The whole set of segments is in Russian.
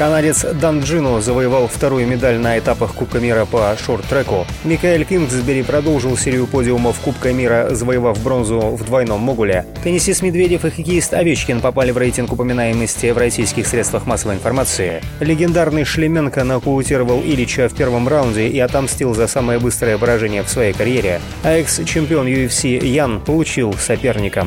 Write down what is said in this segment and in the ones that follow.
Канадец Дан Джину завоевал вторую медаль на этапах Кубка мира по шорт-треку. Микаэль Кингсбери продолжил серию подиумов Кубка мира, завоевав бронзу в двойном могуле. Теннисист Медведев и хоккеист Овечкин попали в рейтинг упоминаемости в российских средствах массовой информации. Легендарный Шлеменко нокаутировал Ильича в первом раунде и отомстил за самое быстрое поражение в своей карьере. А экс-чемпион UFC Ян получил соперника.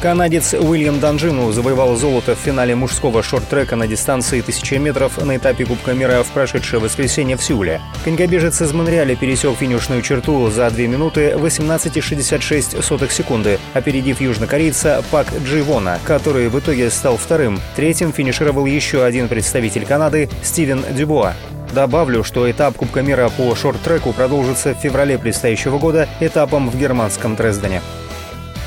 Канадец Уильям Данжину завоевал золото в финале мужского шорт-трека на дистанции 1000 метров на этапе Кубка мира в прошедшее воскресенье в Сеуле. Конькобежец из Монреаля пересек финишную черту за 2 минуты 18,66 секунды, опередив южнокорейца Пак Дживона, который в итоге стал вторым. Третьим финишировал еще один представитель Канады Стивен Дюбуа. Добавлю, что этап Кубка мира по шорт-треку продолжится в феврале предстоящего года этапом в германском Дрездене.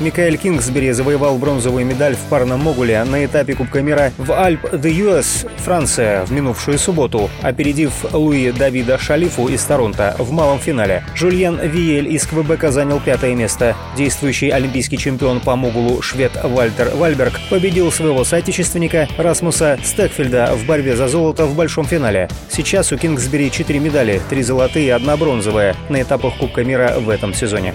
Микаэль Кингсбери завоевал бронзовую медаль в парном могуле на этапе Кубка мира в Альп де Юэс, Франция, в минувшую субботу, опередив Луи Давида Шалифу из Торонто в малом финале. Жульен Виель из Квебека занял пятое место. Действующий олимпийский чемпион по могулу швед Вальтер Вальберг победил своего соотечественника Расмуса Стекфельда в борьбе за золото в большом финале. Сейчас у Кингсбери четыре медали, три золотые и одна бронзовая на этапах Кубка мира в этом сезоне.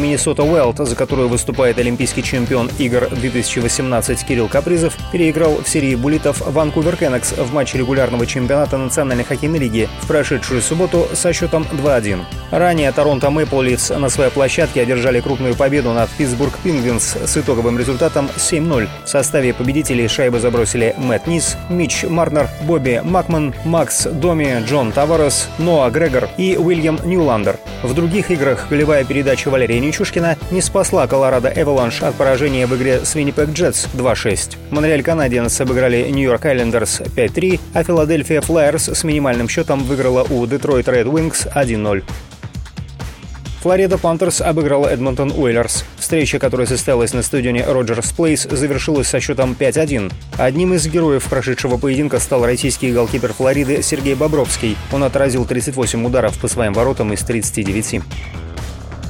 Миннесота Уайлд, за которую выступает олимпийский чемпион игр 2018 Кирилл Капризов, переиграл в серии буллитов Ванкувер Кэнакс в матче регулярного чемпионата Национальной хоккейной лиги в прошедшую субботу со счетом 2-1. Ранее Торонто Мэпл на своей площадке одержали крупную победу над Питтсбург Пингвинс с итоговым результатом 7-0. В составе победителей шайбы забросили Мэтт Низ, Митч Марнер, Бобби Макман, Макс Доми, Джон Таварес, Ноа Грегор и Уильям Нюландер. В других играх голевая передача Валерия Ничушкина не спасла Колорадо Эваланш от поражения в игре с Виннипег Джетс 2-6. Монреаль Канадиенс обыграли Нью-Йорк Айлендерс 5-3, а Филадельфия Флайерс с минимальным счетом выиграла у Детройт Ред Уингз 1-0. Флорида Пантерс обыграла Эдмонтон Ойлерз. Встреча, которая состоялась на стадионе Роджерс Плейс, завершилась со счетом 5-1. Одним из героев прошедшего поединка стал российский голкипер Флориды Сергей Бобровский. Он отразил 38 ударов по своим воротам из 39.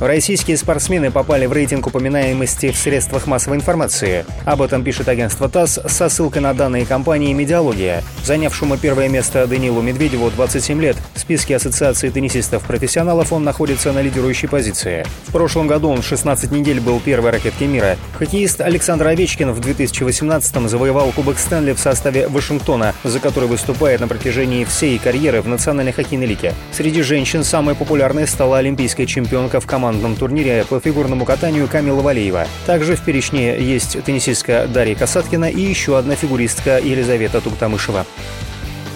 Российские спортсмены попали в рейтинг упоминаемости в средствах массовой информации. Об этом пишет агентство ТАСС со ссылкой на данные компании «Медиалогия». Занявшему первое место Данилу Медведеву 27 лет. В списке Ассоциации теннисистов-профессионалов он находится на лидирующей позиции. В прошлом году он 16 недель был первой ракеткой мира. Хоккеист Александр Овечкин в 2018-м завоевал Кубок Стэнли в составе Вашингтона, за который выступает на протяжении всей карьеры в Национальной хоккейной лиге. Среди женщин самой популярной стала олимпийская чемпионка в команде командном турнире по фигурному катанию Камила Валеева. Также в перечне есть теннисистка Дарья Касаткина и еще одна фигуристка Елизавета Туктамышева.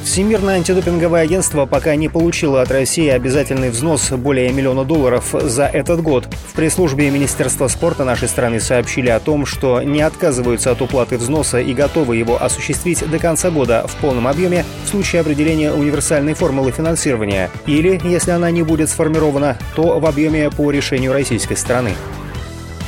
Всемирное антидопинговое агентство пока не получило от России обязательный взнос более миллиона долларов за этот год. В пресс-службе Министерства спорта нашей страны сообщили о том, что не отказываются от уплаты взноса и готовы его осуществить до конца года в полном объеме в случае определения универсальной формулы финансирования или, если она не будет сформирована, то в объеме по решению российской стороны.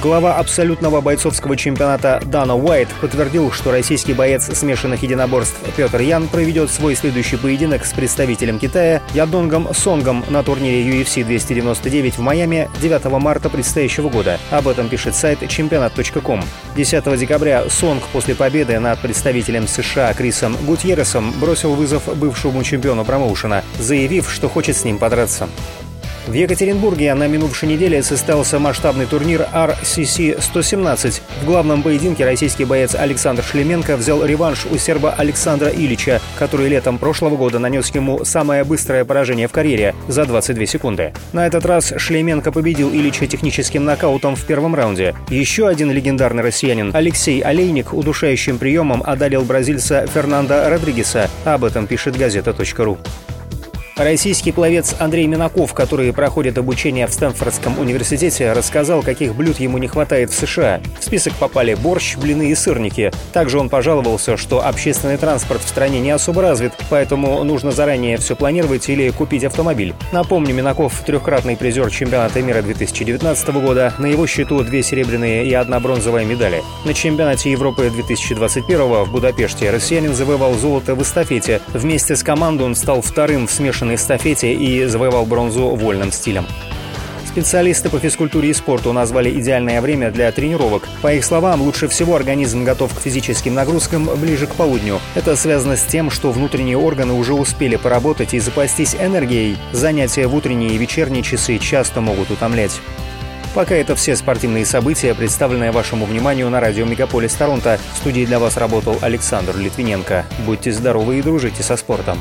Глава абсолютного бойцовского чемпионата Дана Уайт подтвердил, что российский боец смешанных единоборств Петр Ян проведет свой следующий поединок с представителем Китая Ядонгом Сонгом на турнире UFC 299 в Майами 9 марта предстоящего года. Об этом пишет сайт чемпионат.ком. 10 декабря Сонг после победы над представителем США Крисом Гутьерресом бросил вызов бывшему чемпиону промоушена, заявив, что хочет с ним подраться. В Екатеринбурге на минувшей неделе состоялся масштабный турнир RCC 117. В главном поединке российский боец Александр Шлеменко взял реванш у серба Александра Ильича, который летом прошлого года нанес ему самое быстрое поражение в карьере за 22 секунды. На этот раз Шлеменко победил Ильича техническим нокаутом в первом раунде. Еще один легендарный россиянин Алексей Олейник удушающим приемом одолел бразильца Фернандо Родригеса. Об этом пишет газета.ру. Российский пловец Андрей Минаков, который проходит обучение в Стэнфордском университете, рассказал, каких блюд ему не хватает в США. В список попали борщ, блины и сырники. Также он пожаловался, что общественный транспорт в стране не особо развит, поэтому нужно заранее все планировать или купить автомобиль. Напомню, Минаков – трехкратный призер чемпионата мира 2019 года. На его счету две серебряные и одна бронзовая медали. На чемпионате Европы 2021 в Будапеште россиянин завоевал золото в эстафете. Вместе с командой он стал вторым в смешанном на эстафете и завоевал бронзу вольным стилем. Специалисты по физкультуре и спорту назвали идеальное время для тренировок. По их словам, лучше всего организм готов к физическим нагрузкам ближе к полудню. Это связано с тем, что внутренние органы уже успели поработать и запастись энергией. Занятия в утренние и вечерние часы часто могут утомлять. Пока это все спортивные события, представленные вашему вниманию на радио Мегаполис Торонто. В студии для вас работал Александр Литвиненко. Будьте здоровы и дружите со спортом.